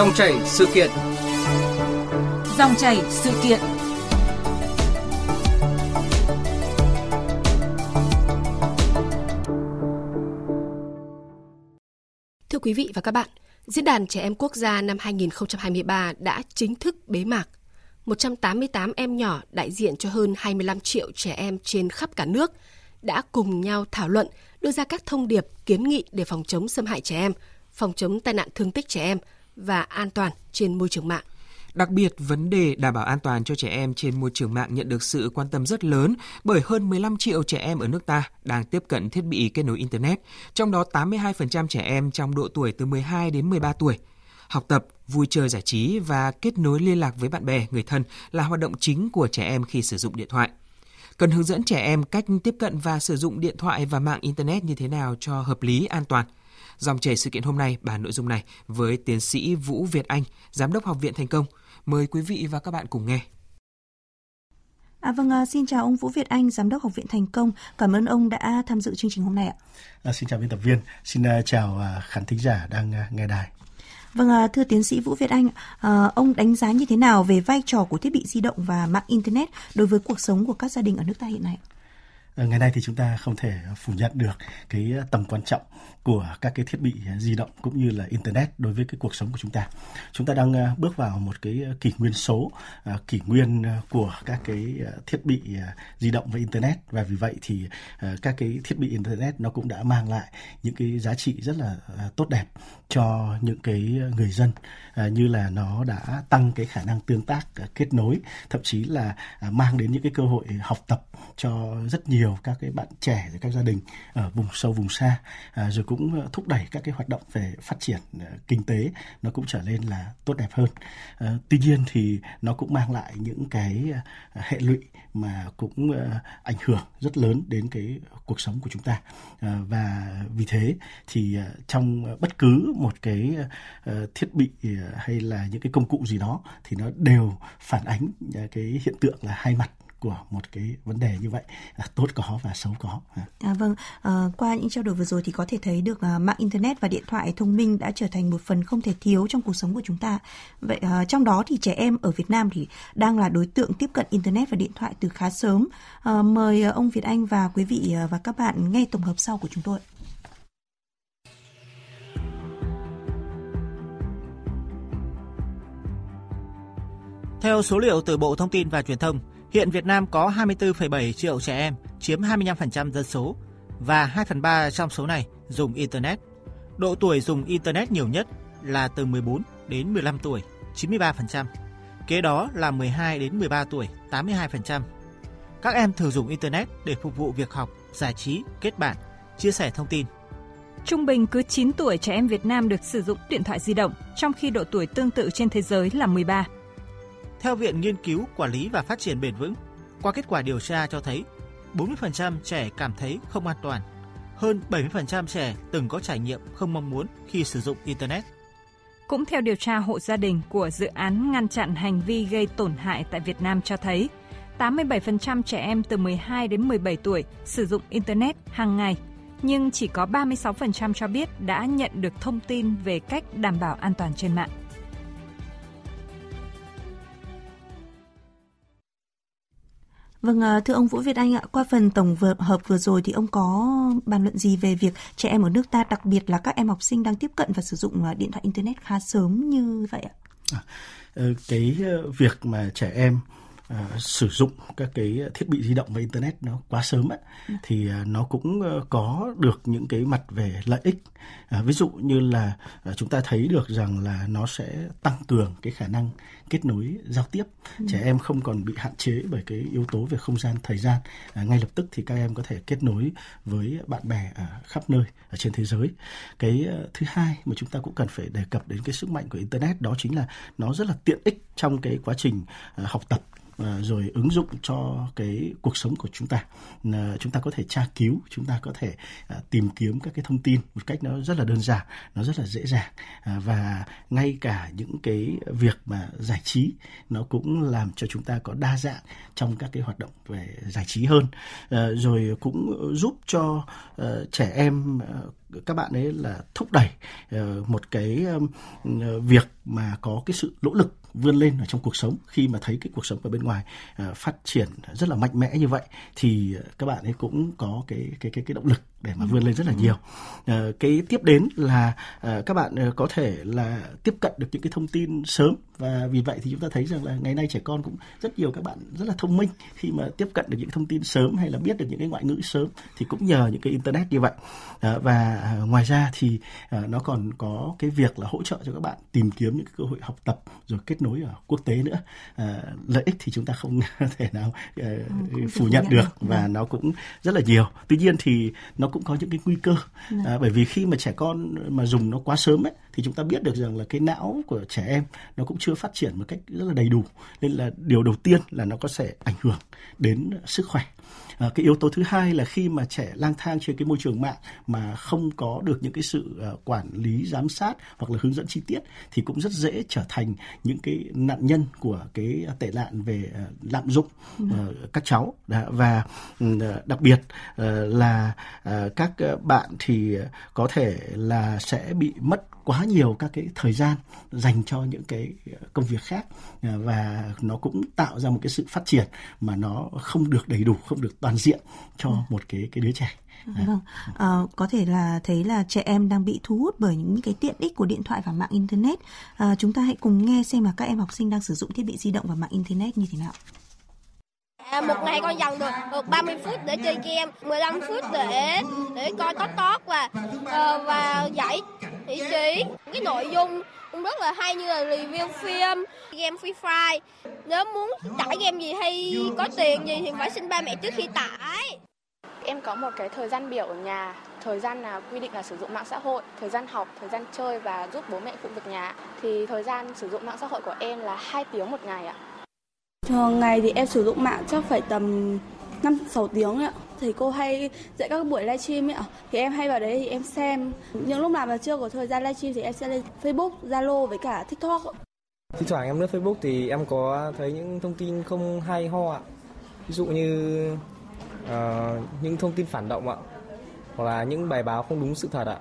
Dòng chảy sự kiện. Dòng chảy sự kiện. Thưa quý vị và các bạn, Diễn đàn Trẻ Em Quốc gia năm 2023 đã chính thức bế mạc. 188 em nhỏ đại diện cho hơn 25 triệu trẻ em trên khắp cả nước đã cùng nhau thảo luận, đưa ra các thông điệp, kiến nghị để phòng chống xâm hại trẻ em, phòng chống tai nạn thương tích trẻ em và an toàn trên môi trường mạng. Đặc biệt, vấn đề đảm bảo an toàn cho trẻ em trên môi trường mạng nhận được sự quan tâm rất lớn bởi hơn 15 triệu trẻ em ở nước ta đang tiếp cận thiết bị kết nối Internet, trong đó 82% trẻ em trong độ tuổi từ 12 đến 13 tuổi. Học tập, vui chơi giải trí và kết nối liên lạc với bạn bè, người thân là hoạt động chính của trẻ em khi sử dụng điện thoại. Cần hướng dẫn trẻ em cách tiếp cận và sử dụng điện thoại và mạng Internet như thế nào cho hợp lý, an toàn – Dòng chảy sự kiện hôm nay bàn nội dung này với tiến sĩ Vũ Việt Anh, Giám đốc Học viện Thành công. Mời quý vị và các bạn cùng nghe. À, vâng, à, xin chào ông Vũ Việt Anh, Giám đốc Học viện Thành công. Cảm ơn ông đã tham dự chương trình hôm nay ạ. À, xin chào biên tập viên, xin uh, chào uh, khán thính giả đang uh, nghe đài. Vâng, à, thưa tiến sĩ Vũ Việt Anh, à, ông đánh giá như thế nào về vai trò của thiết bị di động và mạng Internet đối với cuộc sống của các gia đình ở nước ta hiện nay? Ờ, ngày nay thì chúng ta không thể phủ nhận được cái tầm quan trọng của các cái thiết bị di động cũng như là internet đối với cái cuộc sống của chúng ta. Chúng ta đang ờ, bước vào một cái kỷ nguyên số, ờ, kỷ nguyên của các cái thiết bị di động và internet và vì vậy thì các cái thiết bị internet nó cũng đã mang lại những cái giá trị rất là tốt đẹp cho những cái người dân như là nó đã tăng cái khả năng tương tác kết nối thậm chí là mang đến những cái cơ hội học tập cho rất nhiều nhiều các cái bạn trẻ rồi các gia đình ở vùng sâu vùng xa à, rồi cũng ờ, thúc đẩy các cái hoạt động về phát triển ờ, kinh tế nó cũng trở nên là tốt đẹp hơn. À, tuy nhiên thì nó cũng mang lại những cái hệ lụy mà cũng ảnh hưởng rất lớn đến cái cuộc sống của chúng ta. À, và vì thế thì trong bất cứ một cái thiết bị hay là những cái công cụ gì đó thì nó đều phản ánh cái hiện tượng là hai mặt của một cái vấn đề như vậy là tốt có và xấu có. À, vâng, à, qua những trao đổi vừa rồi thì có thể thấy được à, mạng internet và điện thoại thông minh đã trở thành một phần không thể thiếu trong cuộc sống của chúng ta. Vậy à, trong đó thì trẻ em ở Việt Nam thì đang là đối tượng tiếp cận internet và điện thoại từ khá sớm. À, mời ông Việt Anh và quý vị và các bạn nghe tổng hợp sau của chúng tôi. Theo số liệu từ Bộ Thông tin và Truyền thông, Hiện Việt Nam có 24,7 triệu trẻ em, chiếm 25% dân số, và 2 phần 3 trong số này dùng Internet. Độ tuổi dùng Internet nhiều nhất là từ 14 đến 15 tuổi, 93%. Kế đó là 12 đến 13 tuổi, 82%. Các em thường dùng Internet để phục vụ việc học, giải trí, kết bạn, chia sẻ thông tin. Trung bình cứ 9 tuổi trẻ em Việt Nam được sử dụng điện thoại di động, trong khi độ tuổi tương tự trên thế giới là 13. Theo Viện Nghiên cứu Quản lý và Phát triển Bền vững, qua kết quả điều tra cho thấy 40% trẻ cảm thấy không an toàn, hơn 70% trẻ từng có trải nghiệm không mong muốn khi sử dụng Internet. Cũng theo điều tra hộ gia đình của dự án ngăn chặn hành vi gây tổn hại tại Việt Nam cho thấy, 87% trẻ em từ 12 đến 17 tuổi sử dụng Internet hàng ngày, nhưng chỉ có 36% cho biết đã nhận được thông tin về cách đảm bảo an toàn trên mạng. Vâng, ờ, thưa ông Vũ Việt Anh ạ, qua phần tổng hợp vừa rồi thì ông có bàn luận gì về việc trẻ em ở nước ta, đặc biệt là các em học sinh đang tiếp cận và sử dụng ờ, điện thoại internet khá sớm như vậy ạ? À, ờ, cái việc mà trẻ em uh, sử dụng các cái thiết bị di động và internet nó quá sớm ấy, ừ. thì uh, nó cũng uh, có được những cái mặt về lợi ích uh, ví dụ như là uh, chúng ta thấy được rằng là nó sẽ tăng cường cái khả năng kết nối giao tiếp ừ. trẻ em không còn bị hạn chế bởi cái yếu tố về không gian thời gian uh, ngay lập tức thì các em có thể kết nối với bạn bè ở khắp nơi ở trên thế giới cái uh, thứ hai mà chúng ta cũng cần phải đề cập đến cái sức mạnh của internet đó chính là nó rất là tiện ích trong cái quá trình uh, học tập À, rồi ứng dụng cho cái cuộc sống của chúng ta. Chúng ta có thể tra cứu, chúng ta có thể à, tìm kiếm các cái thông tin một cách nó rất là đơn giản, nó rất là dễ dàng. À, và ngay cả những cái việc mà giải trí nó cũng làm cho chúng ta có đa dạng trong các cái hoạt động về giải trí hơn. Rồi cũng giúp cho trẻ em các bạn ấy là thúc đẩy một cái việc mà có cái sự nỗ lực vươn lên ở trong cuộc sống. Khi mà thấy cái cuộc sống ở bên ngoài à, phát triển rất là mạnh mẽ như vậy, thì à, các bạn ấy cũng có cái cái cái cái động lực để mà vươn lên rất là nhiều. Uh, cái tiếp đến là uh, các bạn uh, có thể là tiếp cận được những cái thông tin sớm và vì vậy thì chúng ta thấy rằng là ngày nay trẻ con cũng rất nhiều các bạn rất là thông minh khi mà tiếp cận được những thông tin sớm hay là biết được những cái ngoại ngữ sớm thì cũng nhờ những cái internet như vậy. Uh, và ngoài ra thì uh, nó còn có cái việc là hỗ trợ cho các bạn tìm kiếm những cơ hội học tập rồi kết nối ở quốc tế nữa. Uh, lợi ích thì chúng ta không thể nào uh, phủ nhận được và nó cũng rất là nhiều. Tuy nhiên thì nó cũng có những cái nguy cơ. Vâng. à, bởi vì khi mà trẻ con mà dùng nó quá sớm ấy thì chúng ta biết được rằng là cái não của trẻ em nó cũng chưa phát triển một cách rất là đầy đủ. Nên là điều đầu tiên là nó có thể ảnh hưởng đến sức khỏe À, cái yếu tố thứ hai là khi mà trẻ lang thang trên cái môi trường mạng mà không có được những cái sự uh, quản lý giám sát hoặc là hướng dẫn chi tiết thì cũng rất dễ trở thành những cái nạn nhân của cái tệ nạn về uh, lạm dụng uh, các cháu. Và uh, đặc biệt là các bạn thì có thể là sẽ bị mất quá nhiều các cái thời gian dành cho những cái công việc khác và nó cũng tạo ra một cái sự phát triển mà nó không được đầy đủ không được toàn diện cho ừ. một cái cái đứa trẻ Vâng, à, có thể là thấy là trẻ em đang bị thu hút bởi những cái tiện ích của điện thoại và mạng internet. À, chúng ta hãy cùng nghe xem là các em học sinh đang sử dụng thiết bị di động và mạng internet như thế nào. À, một ngày con dành được, được 30 phút để chơi game, 15 phút để để coi có tốt và uh, và giải thị trí. Cái nội dung cũng rất là hay như là review phim, game Free Fire. Nếu muốn tải game gì hay có tiền gì thì phải xin ba mẹ trước khi tải. Em có một cái thời gian biểu ở nhà, thời gian là quy định là sử dụng mạng xã hội, thời gian học, thời gian chơi và giúp bố mẹ phụ việc nhà. Thì thời gian sử dụng mạng xã hội của em là 2 tiếng một ngày ạ. Thường ngày thì em sử dụng mạng chắc phải tầm 5 6 tiếng ạ. Thầy cô hay dạy các buổi livestream ấy ạ. Thì em hay vào đấy thì em xem. Những lúc nào mà chưa có thời gian livestream thì em sẽ lên Facebook, Zalo với cả TikTok. Thỉnh thoảng em lướt Facebook thì em có thấy những thông tin không hay ho ạ. Ví dụ như uh, những thông tin phản động ạ. Hoặc là những bài báo không đúng sự thật ạ.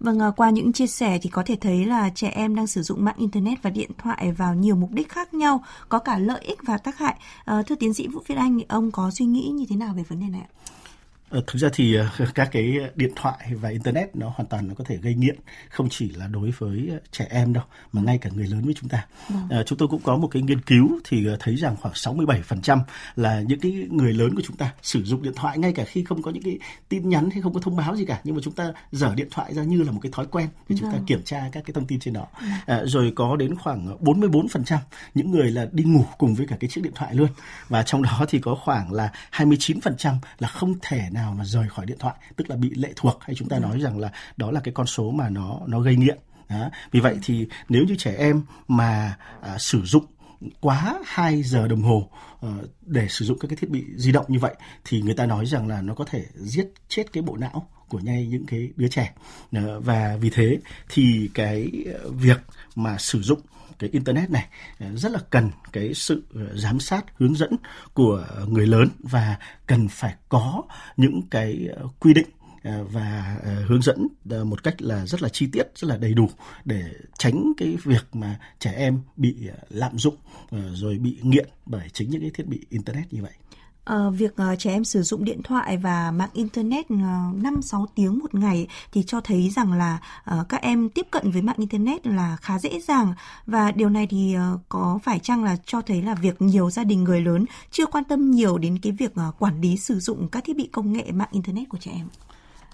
Vâng, à, qua những chia sẻ thì có thể thấy là trẻ em đang sử dụng mạng Internet và điện thoại vào nhiều mục đích khác nhau, có cả lợi ích và tác hại. À, thưa tiến sĩ Vũ Viết Anh, ông có suy nghĩ như thế nào về vấn đề này ạ? Ờ, thực ra thì ờ, các cái điện thoại và internet nó hoàn toàn nó có thể gây nghiện không chỉ là đối với trẻ em đâu mà ngay cả người lớn với chúng ta. À, chúng tôi cũng có một cái nghiên cứu thì thấy rằng khoảng 67% là những cái người lớn của chúng ta sử dụng điện thoại ngay cả khi không có những cái tin nhắn hay không có thông báo gì cả nhưng mà chúng ta dở điện thoại ra như là một cái thói quen để chúng ta vâng. kiểm tra các cái thông tin trên đó. À, rồi có đến khoảng 44% những người là đi ngủ cùng với cả cái chiếc điện thoại luôn và trong đó thì có khoảng là 29% là không thể nào nào mà rời khỏi điện thoại tức là bị lệ thuộc hay chúng ta ừ. nói rằng là đó là cái con số mà nó nó gây nghiện đó. vì vậy thì nếu như trẻ em mà à, sử dụng quá 2 giờ đồng hồ uh, để sử dụng các cái thiết bị di động như vậy thì người ta nói rằng là nó có thể giết chết cái bộ não của ngay những cái đứa trẻ. Và vì thế thì cái ờ, việc mà sử dụng cái internet này ờ, rất là cần cái sự ờ, giám sát, hướng dẫn của người lớn và cần phải có những cái quy định và hướng dẫn một cách là rất là chi tiết, rất là đầy đủ để tránh cái việc mà trẻ em bị lạm dụng rồi bị nghiện bởi chính những cái thiết bị internet như vậy uh, việc uh, trẻ em sử dụng điện thoại và mạng internet ờ, uh, 5-6 tiếng một ngày thì cho thấy rằng là uh, các em tiếp cận với mạng internet là khá dễ dàng và điều này thì uh, có phải chăng là cho thấy là việc nhiều gia đình người lớn chưa quan tâm nhiều đến cái việc uh, quản lý sử dụng các thiết bị công nghệ mạng internet của trẻ em?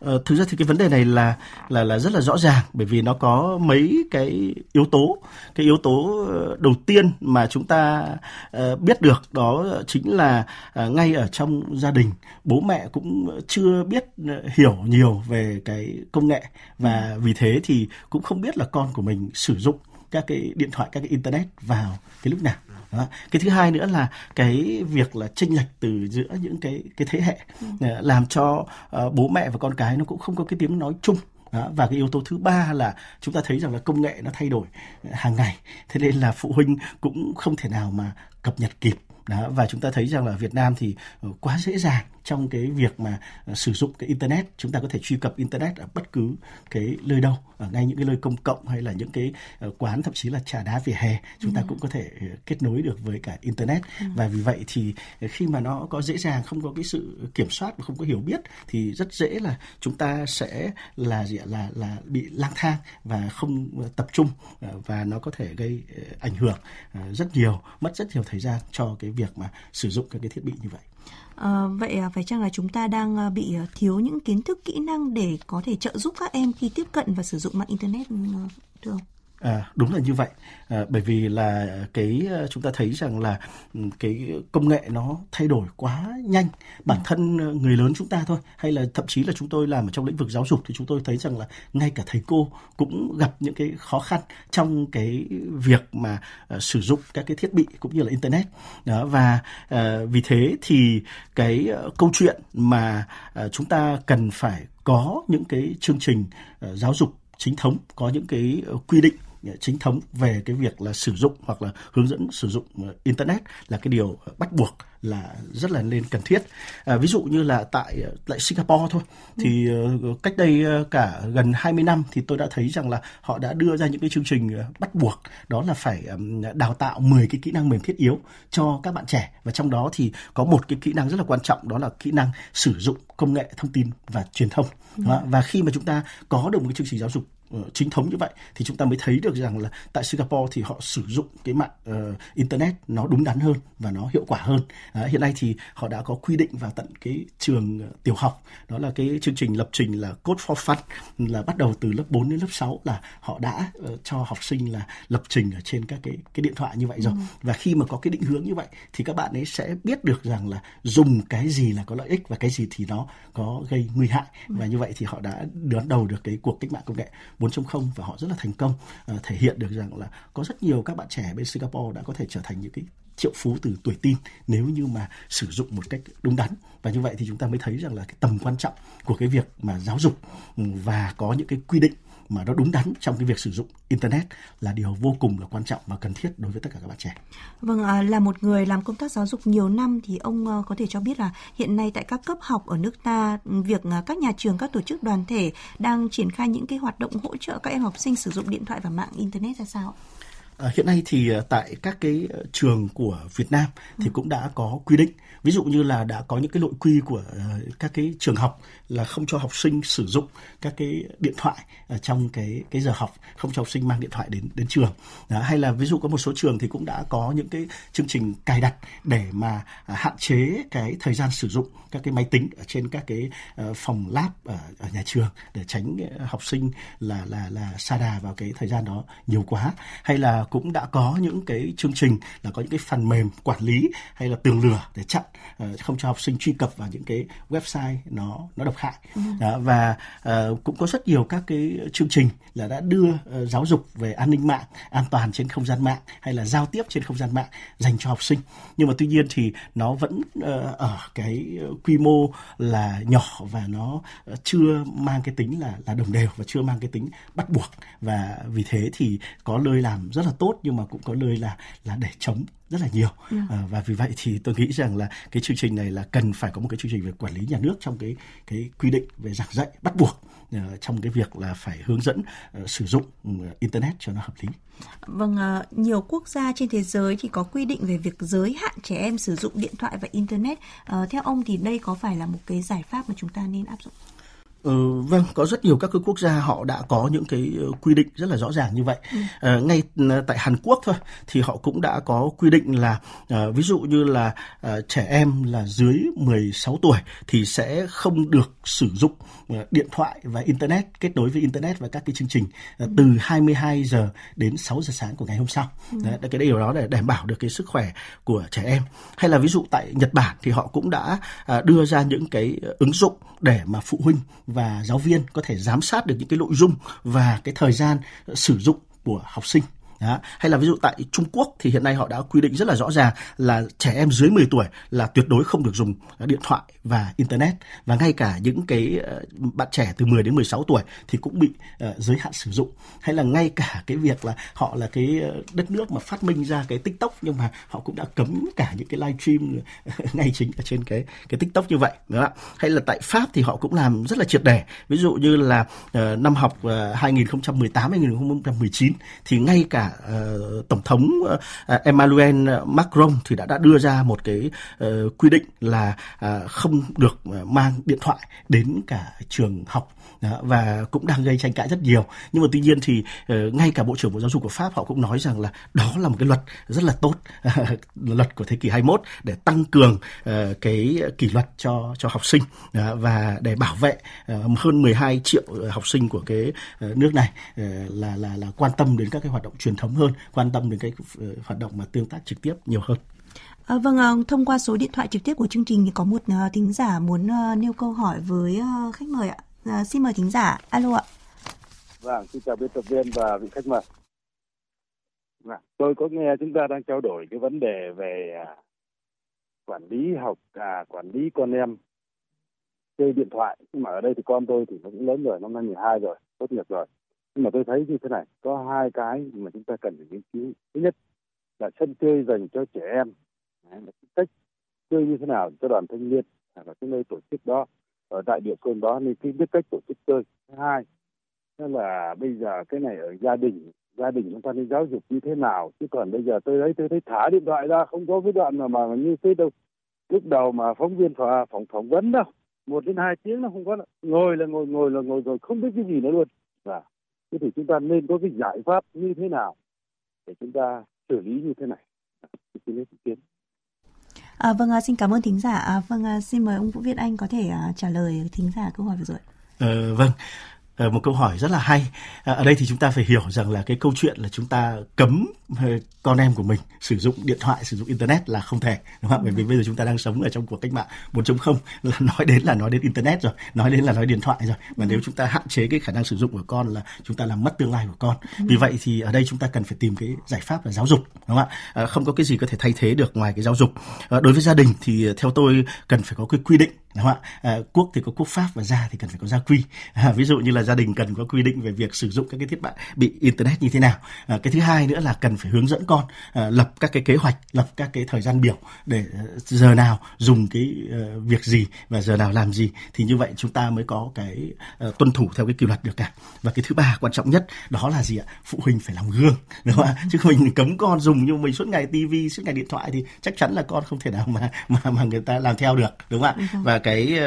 Ờ, thực ra thì cái vấn đề này là là là rất là rõ ràng bởi vì nó có mấy cái yếu tố. Cái yếu tố ờ, đầu tiên mà chúng ta uh, biết được đó chính là uh, ngay ở trong gia đình bố mẹ cũng chưa biết uh, hiểu nhiều về cái công nghệ và vì thế thì cũng không biết là con của mình sử dụng các cái điện thoại các cái internet vào cái lúc nào. Đó. cái thứ hai nữa là cái việc là chênh lệch từ giữa những cái cái thế hệ ừ. làm cho uh, bố mẹ và con cái nó cũng không có cái tiếng nói chung đó. và cái yếu tố thứ ba là chúng ta thấy rằng là công nghệ nó thay đổi hàng ngày thế nên là phụ huynh cũng không thể nào mà cập nhật kịp đó và chúng ta thấy rằng là Việt Nam thì ờ, quá dễ dàng trong cái việc mà ờ, sử dụng cái internet chúng ta có thể truy cập internet ở bất cứ cái nơi đâu ở ngay những cái nơi công cộng hay là những cái ờ, quán thậm chí là trà đá vỉa hè chúng ta ừ. cũng có thể kết nối được với cả internet ừ. và vì vậy thì khi mà nó có dễ dàng không có cái sự kiểm soát và không có hiểu biết thì rất dễ là chúng ta sẽ là gì là là bị lang thang và không tập trung và nó có thể gây ảnh hưởng rất nhiều mất rất nhiều thời gian cho cái việc mà sử dụng các cái thiết bị như vậy. Ờ, à, vậy phải chăng là chúng ta đang à, bị à, thiếu những kiến thức kỹ năng để có thể trợ giúp các em khi tiếp cận và sử dụng mạng internet ờ, thưa ông? À, đúng là như vậy. À, bởi vì là cái ờ, chúng ta thấy rằng là ừ, cái công nghệ nó thay đổi quá nhanh. Bản thân ờ, người lớn chúng ta thôi hay là thậm chí là chúng tôi làm ở trong lĩnh vực giáo dục thì chúng tôi thấy rằng là ngay cả thầy cô cũng gặp những cái khó khăn trong cái việc mà uh, sử dụng các cái thiết bị cũng như là internet. Đó và uh, vì thế thì cái uh, câu chuyện mà uh, chúng ta cần phải có những cái chương trình uh, giáo dục chính thống có những cái quy định chính thống về cái việc là sử dụng hoặc là hướng dẫn sử dụng ờ, internet là cái điều bắt buộc là rất là nên cần thiết. À, ví dụ như là tại ờ, tại Singapore thôi thì uh, cách đây cả gần 20 năm thì tôi đã thấy rằng là họ đã đưa ra những cái chương trình bắt buộc đó là phải um, đào tạo 10 cái kỹ năng mềm thiết yếu cho các bạn trẻ và trong đó thì có một cái kỹ năng rất là quan trọng đó là kỹ năng sử dụng công nghệ thông tin và truyền thông. Ừ. Và khi mà chúng ta có được một cái chương trình giáo dục Ờ, chính thống như vậy thì chúng ta mới thấy được rằng là tại Singapore thì họ sử dụng cái mạng uh, internet nó đúng đắn hơn và nó hiệu quả hơn. À, hiện nay thì họ đã có quy định vào tận cái trường uh, tiểu học đó là cái chương trình lập trình là Code for Fun là bắt đầu từ lớp 4 đến lớp 6 là họ đã uh, cho học sinh là lập trình ở trên các cái cái điện thoại như vậy rồi. Ừ. Và khi mà có cái định hướng như vậy thì các bạn ấy sẽ biết được rằng là dùng cái gì là có lợi ích và cái gì thì nó có gây nguy hại ừ. và như vậy thì họ đã đón đầu được cái cuộc cách mạng công nghệ 4.0 và họ rất là thành công. Uh, thể hiện được rằng là có rất nhiều các bạn trẻ bên Singapore đã có thể trở thành những cái triệu phú từ tuổi tin nếu như mà sử dụng một cách đúng đắn. Và như vậy thì chúng ta mới thấy rằng là cái tầm quan trọng của cái việc mà giáo dục ừ, và có những cái quy định mà nó đúng đắn trong cái việc sử dụng internet là điều vô cùng là quan trọng và cần thiết đối với tất cả các bạn trẻ. Vâng, à, là một người làm công tác giáo dục nhiều năm thì ông ờ, có thể cho biết là hiện nay tại các cấp học ở nước ta, việc à, các nhà trường, các tổ chức đoàn thể đang triển khai những cái hoạt động hỗ trợ các em học sinh sử dụng điện thoại và mạng internet ra sao? À, hiện nay thì tại các cái trường của Việt Nam thì ừ. cũng đã có quy định. Ví dụ như là đã có những cái nội quy của các cái trường học là không cho học sinh sử dụng các cái điện thoại ở trong cái cái giờ học không cho học sinh mang điện thoại đến đến trường. Đó, hay là ví dụ có một số trường thì cũng đã có những cái chương trình cài đặt để mà à, hạn chế cái thời gian sử dụng các cái máy tính ở trên các cái phòng lab ở, ở nhà trường để tránh học sinh là là là sa đà vào cái thời gian đó nhiều quá. Hay là cũng đã có những cái chương trình là có những cái phần mềm quản lý hay là tường lửa để chặn uh, không cho học sinh truy cập vào những cái website nó nó độc hại. Ừ. và uh, cũng có rất nhiều các cái chương trình là đã đưa uh, giáo dục về an ninh mạng an toàn trên không gian mạng hay là giao tiếp trên không gian mạng dành cho học sinh. Nhưng mà tuy nhiên thì nó vẫn ở cái quy mô là nhỏ và nó chưa mang cái tính là là đồng đều và chưa mang cái tính bắt buộc. Và vì thế thì có nơi làm rất là tốt nhưng mà cũng có nơi là là để chống rất là nhiều yeah. Dạ. à, và vì vậy thì tôi nghĩ rằng là cái chương trình này là cần phải có một cái chương trình về quản lý nhà nước trong cái cái quy định về giảng dạy bắt buộc uh, trong cái việc là phải hướng dẫn uh, sử dụng uh, internet cho nó hợp lý. Vâng, uh, nhiều quốc gia trên thế giới thì có quy định về việc giới hạn trẻ em sử dụng điện thoại và internet. Uh, theo ông thì đây có phải là một cái giải pháp mà chúng ta nên áp dụng? Ừ, vâng, có rất nhiều các cái quốc gia họ đã có những cái ờ, quy định rất là rõ ràng như vậy. Ừ. À, ngay tại Hàn Quốc thôi thì họ cũng đã có quy định là à, ví dụ như là à, trẻ em là dưới 16 tuổi thì sẽ không được sử dụng à, điện thoại và internet kết nối với internet và các cái chương trình à, từ 22 giờ đến 6 giờ sáng của ngày hôm sau. Ừ. Đấy, cái điều đó để đảm bảo được cái sức khỏe của trẻ em. Hay là ví dụ tại Nhật Bản thì họ cũng đã à, đưa ra những cái ứng dụng để mà phụ huynh và giáo viên có thể giám sát được những cái nội dung và cái thời gian sử dụng của học sinh. Đó. Hay là ví dụ tại Trung Quốc thì hiện nay họ đã quy định rất là rõ ràng là trẻ em dưới 10 tuổi là tuyệt đối không được dùng à, điện thoại và internet và ngay cả những cái ờ, bạn trẻ từ 10 đến 16 tuổi thì cũng bị uh, giới hạn sử dụng hay là ngay cả cái việc là họ là cái ờ, đất nước mà phát minh ra cái TikTok nhưng mà họ cũng đã cấm cả những cái live stream ngay chính ở trên cái cái TikTok như vậy đúng không ạ? Hay là tại Pháp thì họ cũng làm rất là triệt để. Ví dụ như là uh, năm học uh, 2018 2019 thì ngay cả uh, tổng thống uh, Emmanuel Macron thì đã đã đưa ra một cái uh, quy định là uh, không được mang điện thoại đến cả trường học. Và cũng đang gây tranh cãi rất nhiều. Nhưng mà tuy nhiên thì uh, ngay cả bộ trưởng bộ giáo dục của pháp họ cũng nói rằng là đó là một cái luật rất là tốt luật của thế kỷ 21 để tăng cường uh, cái kỷ luật cho cho học sinh uh, và để bảo vệ uh, hơn 12 triệu học sinh của cái uh, nước này uh, là là là quan tâm đến các cái hoạt động truyền thống hơn quan tâm đến cái uh, hoạt động mà tương tác trực tiếp nhiều hơn À, vâng, à, thông qua số điện thoại trực tiếp của chương trình thì có một uh, thính giả muốn uh, nêu câu hỏi với uh, khách mời ạ. À, xin mời thính giả. Alo ạ. Vâng, xin chào biên tập viên và vị khách mời. Vâng, tôi có nghe chúng ta đang trao đổi cái vấn đề về à, quản lý học, à, quản lý con em chơi điện thoại. Nhưng mà ở đây thì con tôi thì nó cũng lớn rồi, năm nay 12 rồi, tốt nghiệp rồi. Nhưng mà tôi thấy như thế này, có hai cái mà chúng ta cần phải nghiên cứu. Thứ nhất là sân chơi dành cho trẻ em. Đấy, cách chơi như thế nào cho đoàn thanh niên hoặc là cái nơi tổ chức đó ở tại địa phương đó nên cái biết cách tổ chức chơi. Thứ hai đó là bây giờ cái này ở gia đình gia đình chúng ta nên giáo dục như thế nào. Chứ còn bây giờ tôi thấy tôi thấy thả điện thoại ra không có cái đoạn mà mà như thế đâu. Lúc đầu mà phóng viên phỏng phỏng phỏng vấn đâu một đến hai tiếng nó không có ngồi là ngồi ngồi là ngồi rồi không biết cái gì nữa luôn. Và thế thì chúng ta nên có cái giải pháp như thế nào để chúng ta xử lý như thế này xin ý kiến À, vâng, à, xin cảm ơn thính giả. À, vâng, à, xin mời ông Vũ Việt Anh có thể à, trả lời thính giả câu hỏi vừa rồi. Ờ, vâng, Ờ, một câu hỏi rất là hay. À, ở đây thì chúng ta phải hiểu rằng là cái câu chuyện là chúng ta cấm ờ, con em của mình sử dụng điện thoại, sử dụng internet là không thể, đúng không? Bởi vì bây giờ chúng ta đang sống ở trong cuộc cách mạng 4.0 là nói đến là nói đến internet rồi, nói đến là nói điện thoại rồi. Và nếu chúng ta hạn chế cái khả năng sử dụng của con là chúng ta làm mất tương lai của con. Vì vậy thì ở đây chúng ta cần phải tìm cái giải pháp là giáo dục, đúng không ạ? Không có cái gì có thể thay thế được ngoài cái giáo dục. Đối với gia đình thì theo tôi cần phải có cái quy định đúng không ạ? À, quốc thì có quốc pháp và gia thì cần phải có gia quy. À, ví dụ như là gia đình cần có quy định về việc sử dụng các cái thiết bị internet như thế nào. À, cái thứ hai nữa là cần phải hướng dẫn con à, lập các cái kế hoạch, lập các cái thời gian biểu để giờ nào dùng cái uh, việc gì và giờ nào làm gì thì như vậy chúng ta mới có cái uh, tuân thủ theo cái kỷ luật được cả. Và cái thứ ba quan trọng nhất đó là gì ạ? Phụ huynh phải làm gương, đúng không ạ? Chứ mình cấm con dùng nhưng mình suốt ngày tivi, suốt ngày điện thoại thì chắc chắn là con không thể nào mà mà mà người ta làm theo được, đúng không ạ? Và cái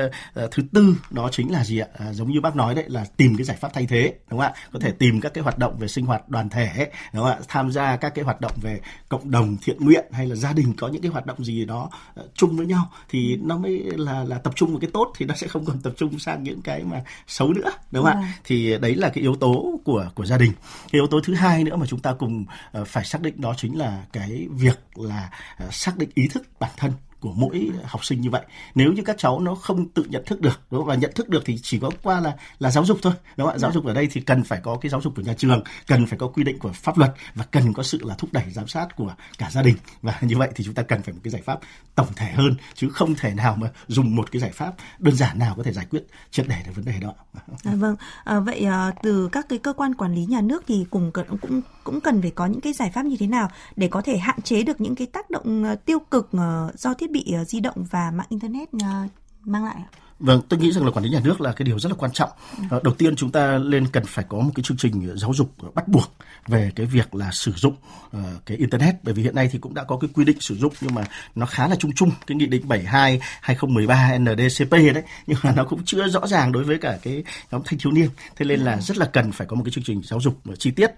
uh, thứ tư đó chính là gì ạ? À, giống như bác nói đấy là tìm cái giải pháp thay thế đúng không ạ? Có thể tìm các cái hoạt động về sinh hoạt đoàn thể đúng không ạ? Tham gia các cái hoạt động về cộng đồng thiện nguyện hay là gia đình có những cái hoạt động gì đó uh, chung với nhau thì nó mới là là tập trung vào cái tốt thì nó sẽ không còn tập trung sang những cái mà xấu nữa đúng không ạ? Vâng. thì đấy là cái yếu tố của của gia đình. Cái yếu tố thứ hai nữa mà chúng ta cùng uh, phải xác định đó chính là cái việc là uh, xác định ý thức bản thân của mỗi học sinh như vậy. Nếu như các cháu nó không tự nhận thức được đúng không? và nhận thức được thì chỉ có qua là là giáo dục thôi đúng không ạ? Giáo dục ở đây thì cần phải có cái giáo dục của nhà trường cần phải có quy định của pháp luật và cần có sự là thúc đẩy giám sát của cả gia đình. Và như vậy thì chúng ta cần phải một cái giải pháp tổng thể hơn chứ không thể nào mà dùng một cái giải pháp đơn giản nào có thể giải quyết triệt để được vấn đề đó. À, vâng. À, vậy à, từ các cái cơ quan quản lý nhà nước thì cùng cần cũng cũng cần phải có những cái giải pháp như thế nào để có thể hạn chế được những cái tác động uh, tiêu cực uh, do thiết thiết bị ờ, di động và mạng internet ờ, mang lại ạ? Vâng, tôi nghĩ rằng là quản lý nhà nước là cái điều rất là quan trọng. À, đầu tiên chúng ta lên cần phải có một cái chương trình giáo dục bắt buộc về cái việc là sử dụng cái internet bởi vì hiện nay thì cũng đã có cái quy định sử dụng nhưng mà nó khá là chung chung cái nghị định 72 2013 NDCP đấy nhưng mà nó cũng chưa rõ ràng đối với cả cái nhóm thanh thiếu niên. Thế nên là rất là cần phải có một cái chương trình giáo dục chi tiết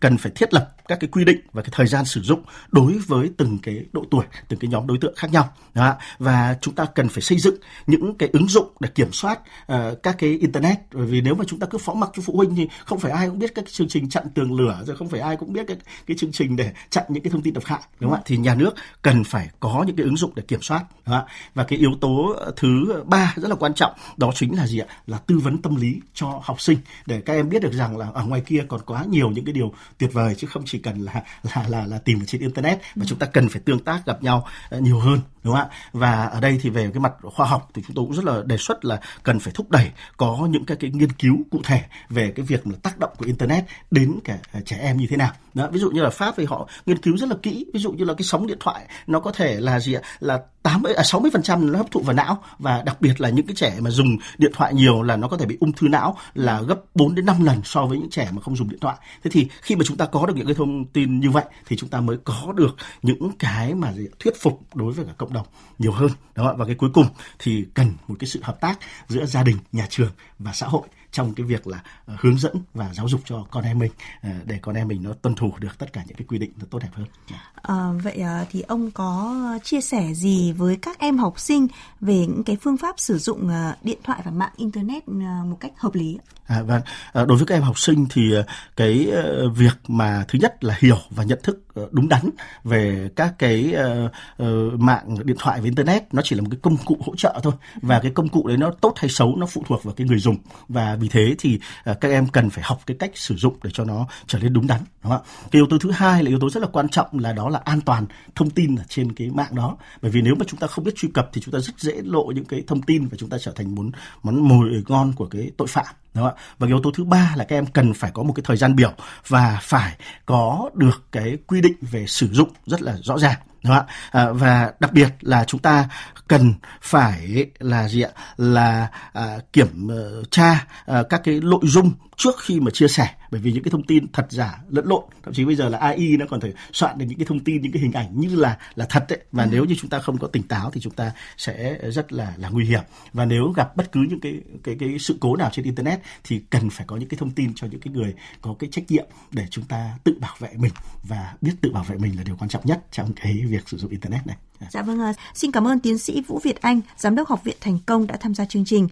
cần phải thiết lập các cái quy định và cái thời gian sử dụng đối với từng cái độ tuổi, từng cái nhóm đối tượng khác nhau. Đó. Và chúng ta cần phải xây dựng những những cái ứng dụng để kiểm soát uh, các cái internet. Bởi vì nếu mà chúng ta cứ phó mặc cho phụ huynh thì không phải ai cũng biết các chương trình chặn tường lửa rồi không phải ai cũng biết cái cái chương trình để chặn những cái thông tin độc hại đúng không ạ? Thì nhà nước cần phải có những cái ứng dụng để kiểm soát đúng không? và cái yếu tố thứ ba rất là quan trọng đó chính là gì ạ? Là tư vấn tâm lý cho học sinh để các em biết được rằng là ở ngoài kia còn quá nhiều những cái điều tuyệt vời chứ không chỉ cần là là là, là tìm ở trên internet mà chúng ta cần phải tương tác gặp nhau ờ, nhiều hơn đúng không ạ? Và ở đây thì về cái mặt khoa học thì chúng tôi cũng rất là đề xuất là cần phải thúc đẩy có những cái, cái nghiên cứu cụ thể về cái việc là tác động của internet đến cả à, trẻ em như thế nào. Đó ví dụ như là pháp thì họ nghiên cứu rất là kỹ. Ví dụ như là cái sóng điện thoại nó có thể là gì ạ? Là 80 à 60 phần trăm nó hấp thụ vào não và đặc biệt là những cái trẻ mà dùng điện thoại nhiều là nó có thể bị ung thư não là gấp 4 đến 5 lần so với những trẻ mà không dùng điện thoại. Thế thì khi mà chúng ta có được những cái thông tin như vậy thì chúng ta mới có được những cái mà thuyết phục đối với cả cộng đồng nhiều hơn. Đó, và cái cuối cùng thì cần một cái sự hợp tác giữa gia đình, nhà trường và xã hội trong cái việc là uh, hướng dẫn và giáo dục cho con em mình uh, để con em mình nó tuân thủ được tất cả những cái quy định nó tốt đẹp hơn. À, vậy thì ông có chia sẻ gì với các em học sinh về những cái phương pháp sử dụng điện thoại và mạng internet một cách hợp lý? À, vâng. đối với các em học sinh thì cái việc mà thứ nhất là hiểu và nhận thức Ờ, đúng đắn về các cái uh, uh, mạng điện thoại và internet. Nó chỉ là một cái công cụ hỗ trợ thôi. Và cái công cụ đấy nó tốt hay xấu nó phụ thuộc vào cái người dùng. Và vì thế thì uh, các em cần phải học cái cách sử dụng để cho nó trở nên đúng đắn đúng không ạ? Cái yếu tố thứ hai là yếu tố rất là quan trọng là đó là an toàn thông tin ở trên cái mạng đó. Bởi vì nếu mà chúng ta không biết truy cập thì chúng ta rất dễ lộ những cái thông tin và chúng ta trở thành món món mồi ngon của cái tội phạm đúng không ạ? Và yếu tố thứ ba là các em cần phải có một cái thời gian biểu và phải có được cái quy định về sử dụng rất là rõ ràng đúng không ạ? À, và đặc biệt là chúng ta cần phải là gì ạ? Là à, kiểm ờ, tra à, các cái nội dung trước khi mà chia sẻ bởi vì những cái thông tin thật giả lẫn lộn thậm chí bây giờ là AI nó còn thể soạn được những cái thông tin những cái hình ảnh như là là thật đấy và ừ. nếu như chúng ta không có tỉnh táo thì chúng ta sẽ rất là là nguy hiểm và nếu gặp bất cứ những cái cái cái sự cố nào trên internet thì cần phải có những cái thông tin cho những cái người có cái trách nhiệm để chúng ta tự bảo vệ mình và biết tự bảo vệ mình là điều quan trọng nhất trong cái việc sử dụng internet này. Dạ vâng, xin cảm ơn tiến sĩ Vũ Việt Anh, giám đốc học viện Thành Công đã tham gia chương trình.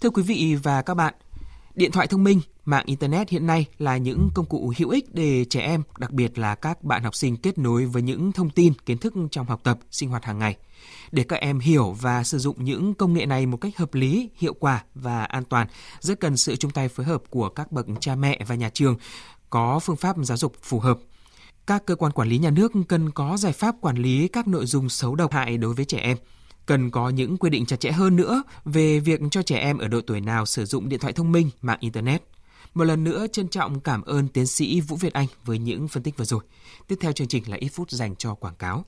Thưa quý vị và các bạn, Điện thoại thông minh, mạng Internet hiện nay là những công cụ hữu ích để trẻ em, đặc biệt là các bạn học sinh kết nối với những thông tin, kiến thức trong học tập, sinh hoạt hàng ngày. Để các em hiểu và sử dụng những công nghệ này một cách hợp lý, hiệu quả và an toàn, rất cần sự chung tay phối hợp của các bậc cha mẹ và nhà trường, có phương pháp giáo dục phù hợp. Các cơ quan quản lý nhà nước cần có giải pháp quản lý các nội dung xấu độc hại đối với trẻ em – cần có những quy định chặt chẽ hơn nữa về việc cho trẻ em ở độ tuổi nào sử dụng điện thoại thông minh, mạng Internet. Một lần nữa trân trọng cảm ơn tiến sĩ Vũ Việt Anh với những phân tích vừa rồi. Tiếp theo chương trình là ít phút dành cho quảng cáo.